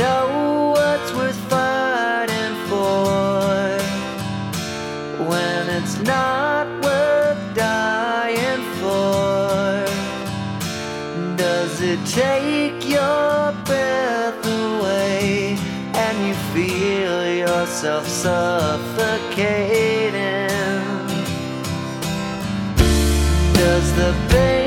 know what's worth fighting for when it's not worth dying for? Does it take your breath away and you feel yourself suffocating? Does the pain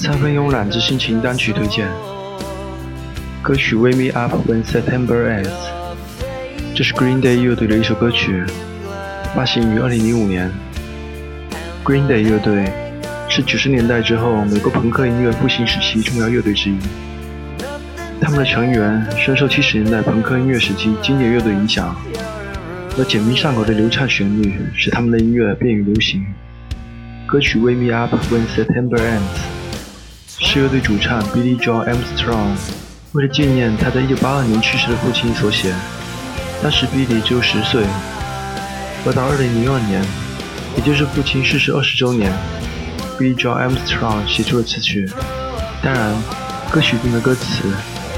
三分慵懒之心情单曲推荐，歌曲《Wake Me Up When September Ends》，这是 Green Day 乐队的一首歌曲，发行于2005年。Green Day 乐队是90年代之后美国朋克音乐复兴时期重要乐队之一。他们的成员深受70年代朋克音乐时期经典乐队影响，而简明上口的流畅旋律使他们的音乐便于流行。歌曲《Wake Me Up When September Ends》是乐队主唱 Billy Joe Armstrong 为了纪念他在1982年去世的父亲所写。当时 Billy 只有十岁，而到2002年，也就是父亲逝世20周年，Billy Joe Armstrong 写出了词曲。当然，歌曲中的歌词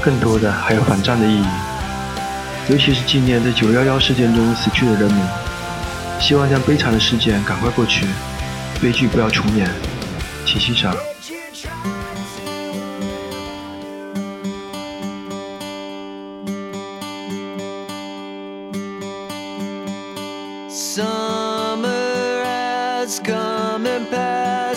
更多的还有反战的意义，尤其是纪念在911事件中死去的人民，希望将悲惨的事件赶快过去，悲剧不要重演。请欣赏。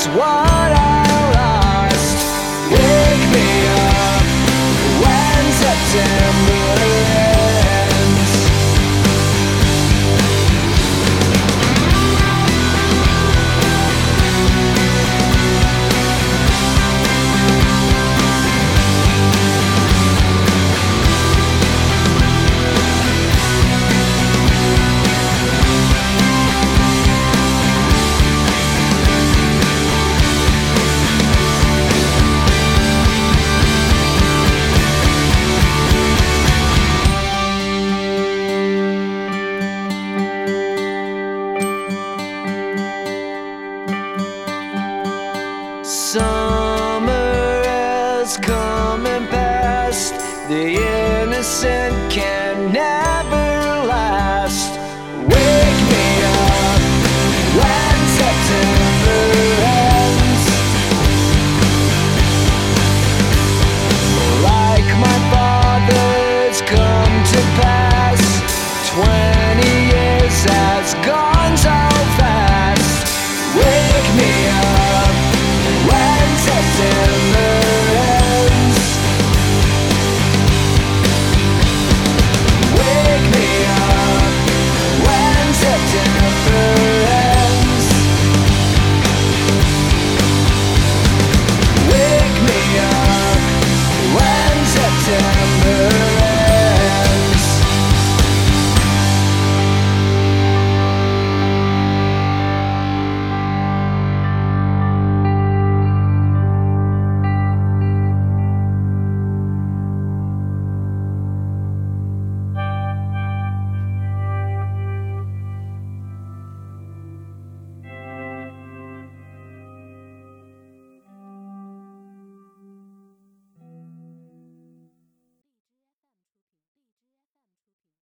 That's why. The innocent can